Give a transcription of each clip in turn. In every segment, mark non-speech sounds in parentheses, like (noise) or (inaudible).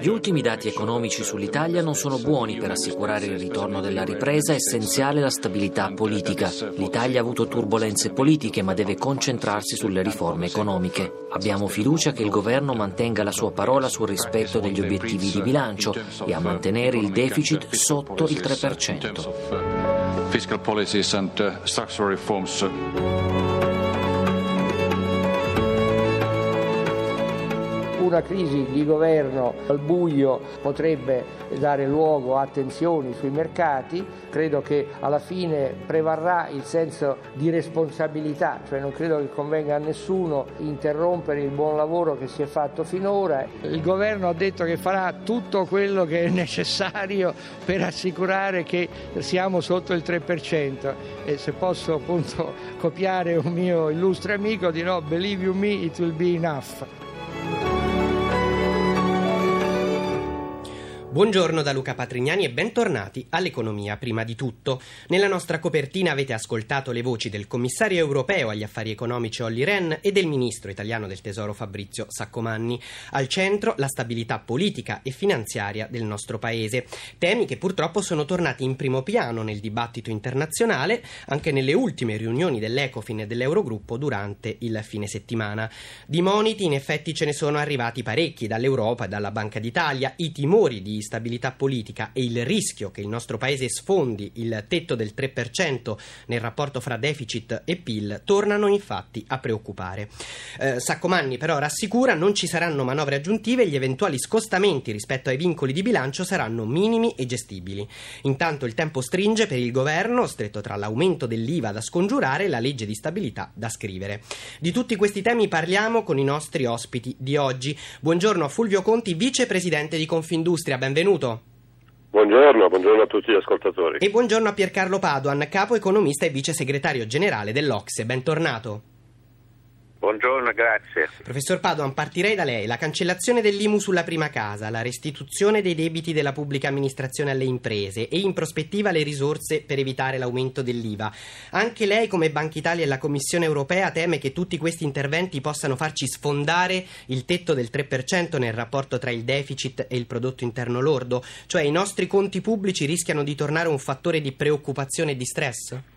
Gli ultimi dati economici sull'Italia non sono buoni per assicurare il ritorno della ripresa, è essenziale la stabilità politica. L'Italia ha avuto turbulenze politiche ma deve concentrarsi sulle riforme economiche. Abbiamo fiducia che il governo mantenga la sua parola sul rispetto degli obiettivi di bilancio e a mantenere il deficit sotto il 3%. Una crisi di governo al buio potrebbe dare luogo a tensioni sui mercati, credo che alla fine prevarrà il senso di responsabilità, cioè non credo che convenga a nessuno interrompere il buon lavoro che si è fatto finora. Il governo ha detto che farà tutto quello che è necessario per assicurare che siamo sotto il 3% e se posso appunto copiare un mio illustre amico dirò believe you me it will be enough. Buongiorno da Luca Patrignani e bentornati all'economia prima di tutto. Nella nostra copertina avete ascoltato le voci del commissario europeo agli affari economici Olli Ren e del ministro italiano del tesoro Fabrizio Saccomanni. Al centro la stabilità politica e finanziaria del nostro paese. Temi che purtroppo sono tornati in primo piano nel dibattito internazionale anche nelle ultime riunioni dell'Ecofin e dell'Eurogruppo durante il fine settimana. Di moniti in effetti ce ne sono arrivati parecchi dall'Europa e dalla Banca d'Italia. I timori di stabilità politica e il rischio che il nostro paese sfondi il tetto del 3% nel rapporto fra deficit e PIL tornano infatti a preoccupare. Eh, Saccomanni però rassicura non ci saranno manovre aggiuntive e gli eventuali scostamenti rispetto ai vincoli di bilancio saranno minimi e gestibili. Intanto il tempo stringe per il governo, stretto tra l'aumento dell'IVA da scongiurare e la legge di stabilità da scrivere. Di tutti questi temi parliamo con i nostri ospiti di oggi. Buongiorno a Fulvio Conti, vicepresidente di Confindustria. Benvenuto benvenuto. Buongiorno, buongiorno, a tutti gli ascoltatori. E buongiorno a Piercarlo Paduan, capo economista e vice segretario generale dell'Ocse. Bentornato. Buongiorno, grazie. Professor Padoan, partirei da lei. La cancellazione dell'IMU sulla prima casa, la restituzione dei debiti della pubblica amministrazione alle imprese e in prospettiva le risorse per evitare l'aumento dell'IVA. Anche lei, come Banca Italia e la Commissione europea, teme che tutti questi interventi possano farci sfondare il tetto del 3% nel rapporto tra il deficit e il prodotto interno lordo? Cioè i nostri conti pubblici rischiano di tornare un fattore di preoccupazione e di stress?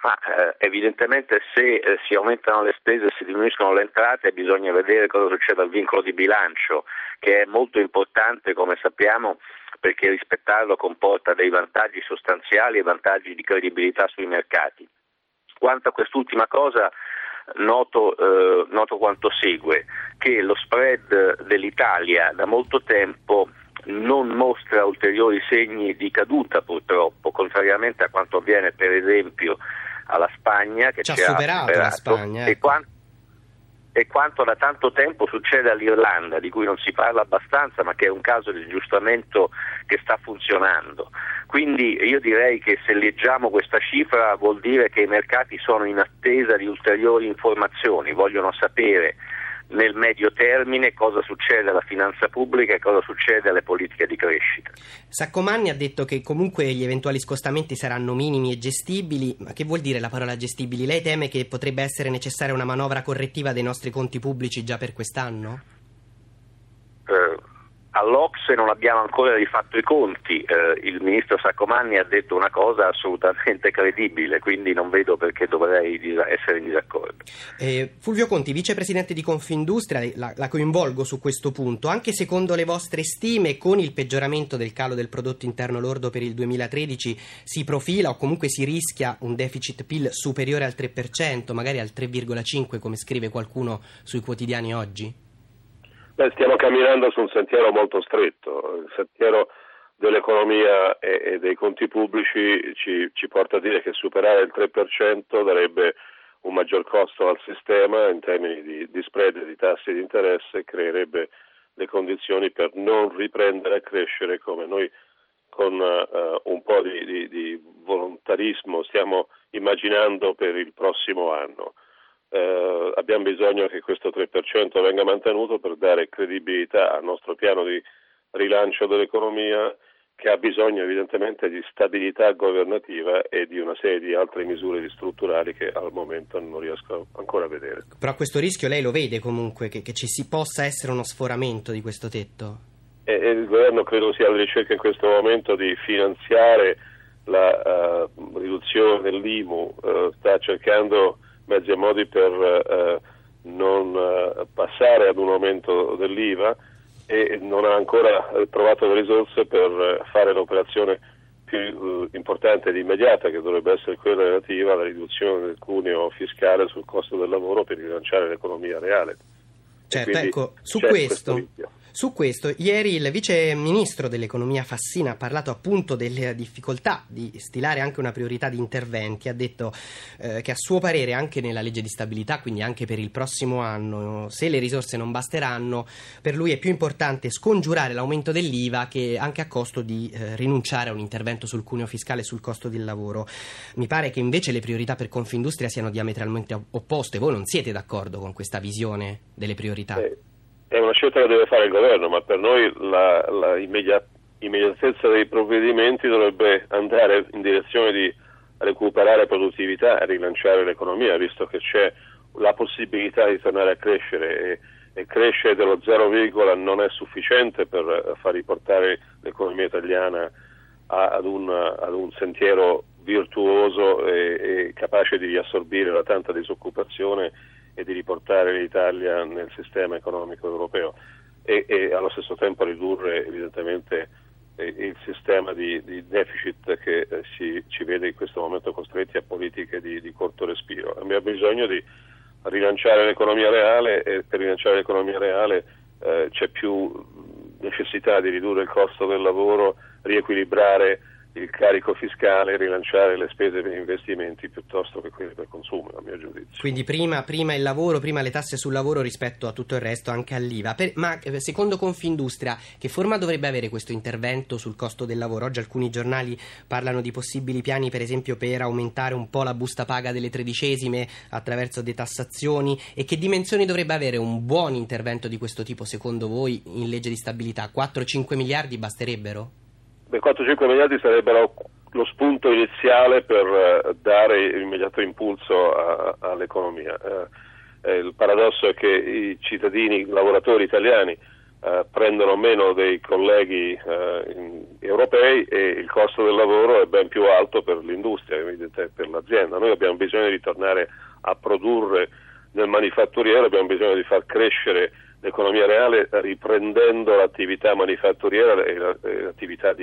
Ma eh, evidentemente se eh, si aumentano le spese e si diminuiscono le entrate bisogna vedere cosa succede al vincolo di bilancio, che è molto importante come sappiamo perché rispettarlo comporta dei vantaggi sostanziali e vantaggi di credibilità sui mercati. Quanto a quest'ultima cosa noto, eh, noto quanto segue, che lo spread dell'Italia da molto tempo non mostra ulteriori segni di caduta purtroppo, contrariamente a quanto avviene per esempio alla Spagna che ci, ci ha superato, superato Spagna, ecco. e, quanto, e, quanto, da tanto tempo succede all'Irlanda, di cui non si parla abbastanza, ma che è un caso di aggiustamento che sta funzionando. Quindi io direi che se leggiamo questa cifra vuol dire che i mercati sono in attesa di ulteriori informazioni, vogliono sapere nel medio termine cosa succede alla finanza pubblica e cosa succede alle politiche di crescita. Saccomanni ha detto che comunque gli eventuali scostamenti saranno minimi e gestibili, ma che vuol dire la parola gestibili? Lei teme che potrebbe essere necessaria una manovra correttiva dei nostri conti pubblici già per quest'anno? all'Ocse non abbiamo ancora rifatto i conti, eh, il ministro Saccomanni ha detto una cosa assolutamente (laughs) credibile, quindi non vedo perché dovrei essere in disaccordo. Eh, Fulvio Conti, vicepresidente di Confindustria, la, la, coinvolgo su questo punto, anche secondo le vostre stime con il peggioramento del calo del prodotto interno lordo per il 2013 si profila o comunque si rischia un deficit PIL superiore al 3%, magari al 3,5% come scrive qualcuno sui quotidiani oggi? Beh, stiamo camminando su un sentiero molto stretto, il sentiero dell'economia e, e dei conti pubblici ci, ci, porta a dire che superare il 3% darebbe un maggior costo al sistema in termini di, di spread di tassi di interesse e creerebbe le condizioni per non riprendere a crescere come noi con uh, un po' di, di, di volontarismo stiamo immaginando per il prossimo anno eh, abbiamo bisogno che questo 3% venga mantenuto per dare credibilità al nostro piano di rilancio dell'economia che ha bisogno evidentemente di stabilità governativa e di una serie di altre misure strutturali che al momento non riesco ancora a vedere. Però questo rischio lei lo vede comunque, che, che ci si possa essere uno sforamento di questo tetto? E, e il governo credo sia alla ricerca in questo momento di finanziare la uh, riduzione dell'IMU, uh, sta cercando mezzi e modi per uh, non passare ad un aumento dell'IVA e non ha ancora trovato le risorse per fare l'operazione più importante ed immediata che dovrebbe essere quella relativa alla riduzione del cuneo fiscale sul costo del lavoro per rilanciare l'economia reale. Certo, ecco, su questo, questo su questo, ieri il vice ministro dell'economia Fassina ha parlato appunto delle difficoltà di stilare anche una priorità di interventi. Ha detto eh, che a suo parere anche nella legge di stabilità, quindi anche per il prossimo anno, se le risorse non basteranno, per lui è più importante scongiurare l'aumento dell'IVA che anche a costo di eh, rinunciare a un intervento sul cuneo fiscale e sul costo del lavoro. Mi pare che invece le priorità per Confindustria siano diametralmente opposte. Voi non siete d'accordo con questa visione delle priorità? Eh è una scelta che deve fare il governo, ma per noi la, la immediat- immediatezza dei provvedimenti dovrebbe andare in direzione di recuperare produttività e rilanciare l'economia, visto che c'è la possibilità di tornare a crescere. E, e crescere dello 0, non è sufficiente per far riportare l'economia italiana a, ad, un, ad, un, sentiero virtuoso e, e capace di riassorbire la tanta disoccupazione e di riportare l'Italia nel sistema economico europeo e, e allo stesso tempo ridurre evidentemente eh, il sistema di, di deficit che eh, si, ci vede in questo momento costretti a politiche di, di corto respiro. Abbiamo bisogno di rilanciare l'economia reale e per rilanciare l'economia reale eh, c'è più necessità di ridurre il costo del lavoro, riequilibrare il carico fiscale, rilanciare le spese per investimenti piuttosto che quelle per consumo, a mio giudizio. Quindi prima, prima, il lavoro, prima le tasse sul lavoro rispetto a tutto il resto, anche all'IVA. Per, ma eh, secondo Confindustria, che forma dovrebbe avere questo intervento sul costo del lavoro? Oggi alcuni giornali parlano di possibili piani, per esempio, per aumentare un po' la busta paga delle tredicesime attraverso detassazioni. E che dimensioni dovrebbe avere un buon intervento di questo tipo, secondo voi, in legge di stabilità? 4-5 miliardi basterebbero? Beh, 4-5 miliardi sarebbero lo spunto iniziale per uh, dare immediato impulso a, all'economia. Uh, eh, il paradosso è che i cittadini, i lavoratori italiani uh, prendono meno dei colleghi in, europei e il costo del lavoro è ben più alto per l'industria, per l'azienda. Noi abbiamo bisogno di tornare a produrre nel manifatturiero, abbiamo bisogno di far crescere l'economia reale riprendendo l'attività manifatturiera e l'attività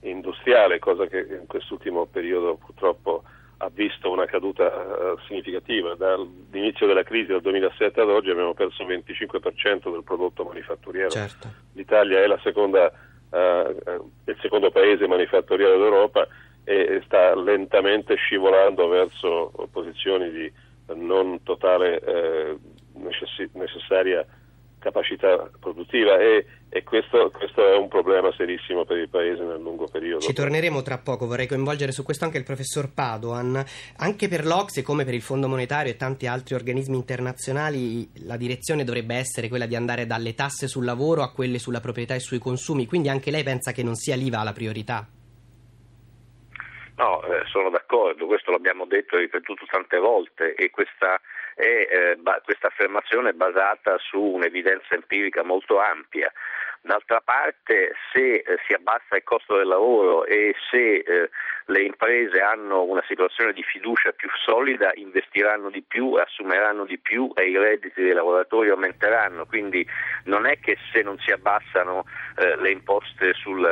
industriale, cosa che in quest'ultimo periodo purtroppo ha visto una caduta uh, significativa. Dall'inizio della crisi del 2007 ad oggi abbiamo perso il 25% del prodotto manifatturiero. Certo. L'Italia è seconda, uh, il secondo paese manifatturiero d'Europa e sta lentamente scivolando verso posizioni di non totale eh, necess- necessaria capacità produttiva e, e questo, questo, è un problema serissimo per il Paese nel lungo periodo. Ci torneremo tra poco, vorrei coinvolgere su questo anche il professor Padoan. Anche per l'Ocse, come per il Fondo Monetario e tanti altri organismi internazionali, la direzione dovrebbe essere quella di andare dalle tasse sul lavoro a quelle sulla proprietà e sui consumi, quindi anche lei pensa che non sia l'IVA la priorità? No, eh, sono d'accordo, questo l'abbiamo detto e ripetuto tante volte e questa e eh, ba- questa affermazione è basata su un'evidenza empirica molto ampia. D'altra parte, se eh, si abbassa il costo del lavoro e se eh, le imprese hanno una situazione di fiducia più solida, investiranno di più, assumeranno di più e i redditi dei lavoratori aumenteranno. Quindi non è che se non si abbassano eh, le imposte sul,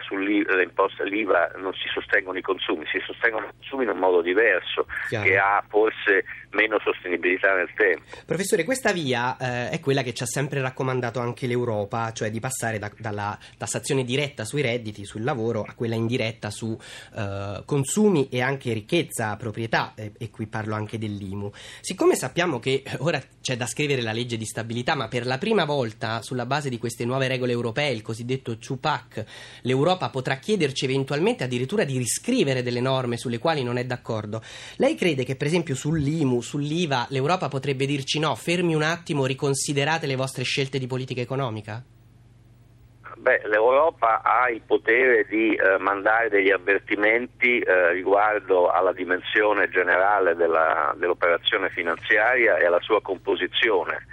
sull'IVA non si sostengono i consumi, si sostengono i consumi in un modo diverso Chiaro. che ha forse meno sostenibilità nel tempo. Professore, questa via è quella che ci ha sempre raccomandato anche l'Europa, cioè di passare da, dalla tassazione diretta sui redditi, sul lavoro, a quella indiretta su eh, consumi e anche ricchezza, proprietà, e, e qui parlo anche dell'IMU. Siccome sappiamo che ora c'è da scrivere la legge di stabilità, ma per la prima volta sulla base di queste nuove regole europee, il cosiddetto CUPAC, l'Europa potrà chiederci eventualmente addirittura di riscrivere delle norme sulle quali non è d'accordo. Lei crede che per esempio sull'IMU, sull'IVA, l'Europa potrebbe dirci no, fermi un attimo, riconsiderate le vostre scelte di politica economica? Beh, l'Europa ha il potere di eh, mandare degli avvertimenti eh, riguardo alla dimensione generale della, dell'operazione finanziaria e alla sua composizione.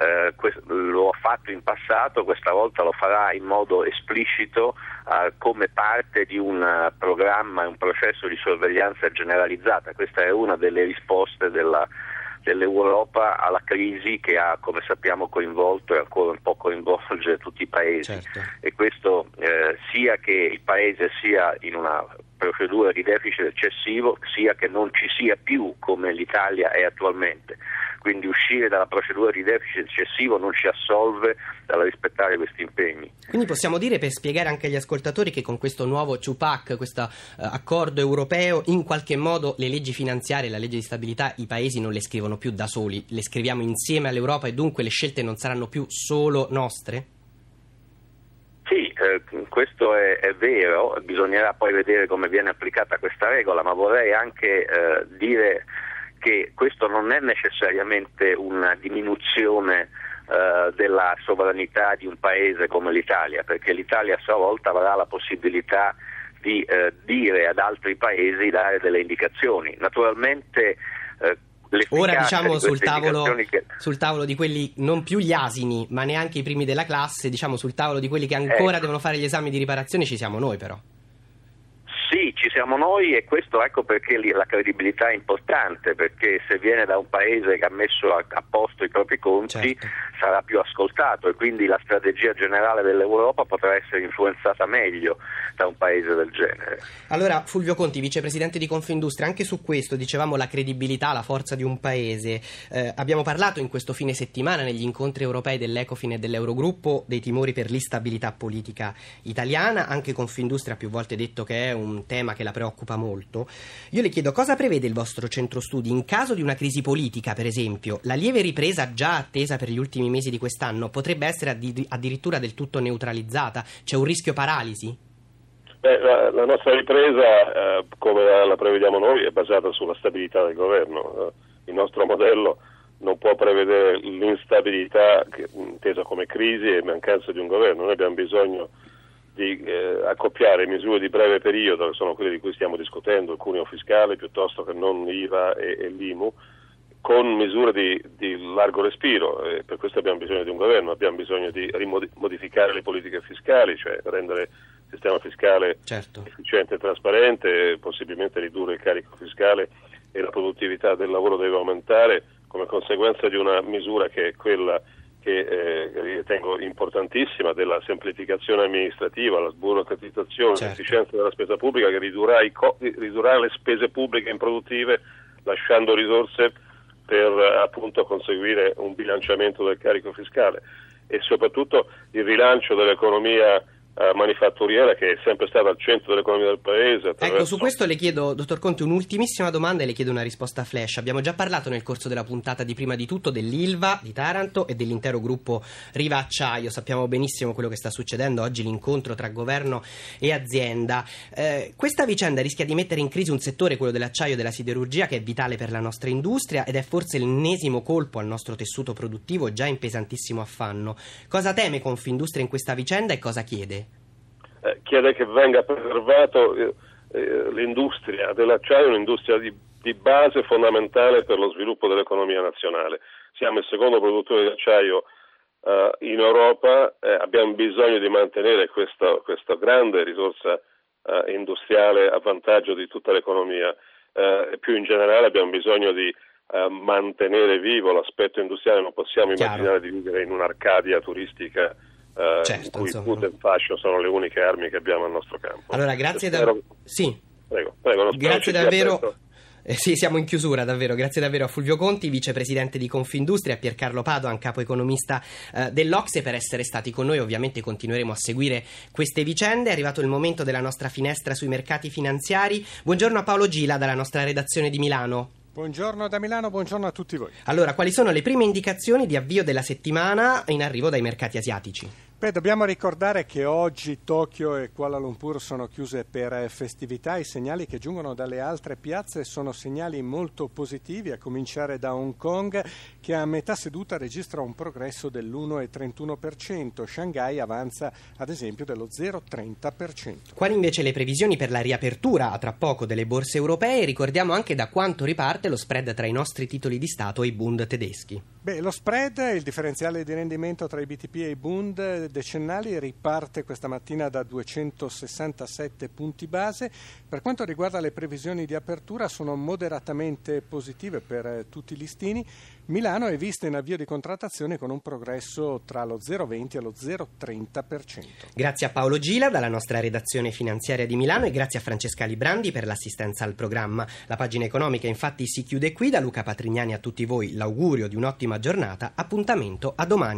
Eh, questo, lo ha fatto in passato, questa volta lo farà in modo esplicito eh, come parte di un uh, programma e un processo di sorveglianza generalizzata. Questa è una delle risposte della, dell'Europa alla crisi che ha, come sappiamo, coinvolto e ancora un po' coinvolge tutti i paesi. Certo. E questo eh, sia che il paese sia in una procedura di deficit eccessivo, sia che non ci sia più come l'Italia è attualmente quindi uscire dalla procedura di deficit eccessivo non ci assolve dal rispettare questi impegni. Quindi possiamo dire per spiegare anche agli ascoltatori che con questo nuovo CUPAC, questo uh, accordo europeo, in qualche modo le leggi finanziarie, la legge di stabilità, i paesi non le scrivono più da soli, le scriviamo insieme all'Europa e dunque le scelte non saranno più solo nostre? Sì, eh, questo è, è, vero, bisognerà poi vedere come viene applicata questa regola, ma vorrei anche eh, dire che questo non è necessariamente una diminuzione eh, della sovranità di un paese come l'Italia, perché l'Italia a sua volta avrà la possibilità di eh, dire ad altri paesi, dare delle indicazioni. Naturalmente eh, Ora diciamo di sul, tavolo, che... sul tavolo, di quelli non più gli asini, ma neanche i primi della classe, diciamo sul tavolo di quelli che ancora ecco. devono fare gli esami di riparazione ci siamo noi però. Sì, ci siamo noi e questo ecco perché la credibilità è importante, perché se viene da un paese che ha messo a, a posto i propri conti certo. sarà più ascoltato e quindi la strategia generale dell'Europa potrà essere influenzata meglio da un paese del genere. Allora, Fulvio Conti, vicepresidente di Confindustria, anche su questo dicevamo la credibilità, la forza di un paese. Eh, abbiamo parlato in questo fine settimana negli incontri europei dell'Ecofin e dell'Eurogruppo dei timori per l'instabilità politica italiana, anche Confindustria ha più volte detto che è un tema che la preoccupa molto. Io le chiedo cosa prevede il vostro centro studi in caso di una crisi politica, per esempio. La lieve ripresa già attesa per gli ultimi mesi di quest'anno potrebbe essere addirittura del tutto neutralizzata? C'è un rischio paralisi? Beh, la, la, nostra ripresa, eh, come la, la, prevediamo noi, è basata sulla stabilità del governo. Eh, il nostro modello non può prevedere l'instabilità che, intesa come crisi e mancanza di un governo. Noi abbiamo bisogno di eh, accoppiare misure di breve periodo, che sono quelle di cui stiamo discutendo, il cuneo fiscale piuttosto che non IVA e, e l'IMU, con misure di, di largo respiro. E per questo abbiamo bisogno di un governo, abbiamo bisogno di rimodificare le politiche fiscali, cioè rendere il sistema fiscale certo. efficiente e trasparente, possibilmente ridurre il carico fiscale e la produttività del lavoro deve aumentare come conseguenza di una misura che è quella che eh, ritengo importantissima della semplificazione amministrativa, la sburocratizzazione, certo. l'efficienza della spesa pubblica che ridurrà, co- ridurrà, le spese pubbliche improduttive lasciando risorse per appunto conseguire un bilanciamento del carico fiscale e soprattutto il rilancio dell'economia eh, manifatturiera che è sempre stata al centro dell'economia del paese. Attraverso... Ecco, su questo le chiedo, dottor Conti, un'ultimissima domanda e le chiedo una risposta flash. Abbiamo già parlato nel corso della puntata di prima di tutto dell'ILVA di Taranto e dell'intero gruppo Riva Acciaio. Sappiamo benissimo quello che sta succedendo oggi, l'incontro tra governo e azienda. Eh, questa vicenda rischia di mettere in crisi un settore, quello dell'acciaio e della siderurgia, che è vitale per la nostra industria ed è forse l'ennesimo colpo al nostro tessuto produttivo già in pesantissimo affanno. Cosa teme Confindustria in questa vicenda e cosa chiede? Chiede che venga preservato eh, eh, l'industria dell'acciaio, un'industria di, di, base fondamentale per lo sviluppo dell'economia nazionale. Siamo il secondo produttore di acciaio eh, in Europa, eh, abbiamo bisogno di mantenere questa, questa grande risorsa eh, industriale a vantaggio di tutta l'economia e più in generale abbiamo bisogno di mantenere vivo l'aspetto industriale, non possiamo immaginare Chiaro. di vivere in un'arcadia turistica certo, in cui insomma. food e fascio sono le uniche armi che abbiamo al nostro campo. Allora, grazie davvero. Sì. Prego, prego, grazie davvero. Eh, sì, siamo in chiusura davvero. Grazie davvero a Fulvio Conti, vicepresidente di Confindustria, a Piercarlo Padoan, capo economista eh, dell'Ocse, per essere stati con noi. Ovviamente continueremo a seguire queste vicende. È arrivato il momento della nostra finestra sui mercati finanziari. Buongiorno a Paolo Gila dalla nostra redazione di Milano. Buongiorno da Milano, buongiorno a tutti voi. Allora, quali sono le prime indicazioni di avvio della settimana in arrivo dai mercati asiatici? Beh, dobbiamo ricordare che oggi Tokyo e Kuala Lumpur sono chiuse per festività. I segnali che giungono dalle altre piazze sono segnali molto positivi, a cominciare da Hong Kong che a metà seduta registra un progresso dell'1,31%. Shanghai avanza ad esempio dello 0,30%. Quali invece le previsioni per la riapertura a tra poco delle borse europee? Ricordiamo anche da quanto riparte lo spread tra i nostri titoli di Stato e i Bund tedeschi. Beh, lo spread, il differenziale di rendimento tra i BTP e i Bund decennali riparte questa mattina da 267 punti base. Per quanto riguarda le previsioni di apertura sono moderatamente positive per eh, tutti i listini. Milano è vista in avvio di contrattazione con un progresso tra lo 0,20 e lo 0,30%. Grazie a Paolo Gila dalla nostra redazione finanziaria di Milano e grazie a Francesca Librandi per l'assistenza al programma. La pagina economica infatti si chiude qui. Da Luca Patrignani a tutti voi l'augurio di un'ottima giornata. Appuntamento a domani.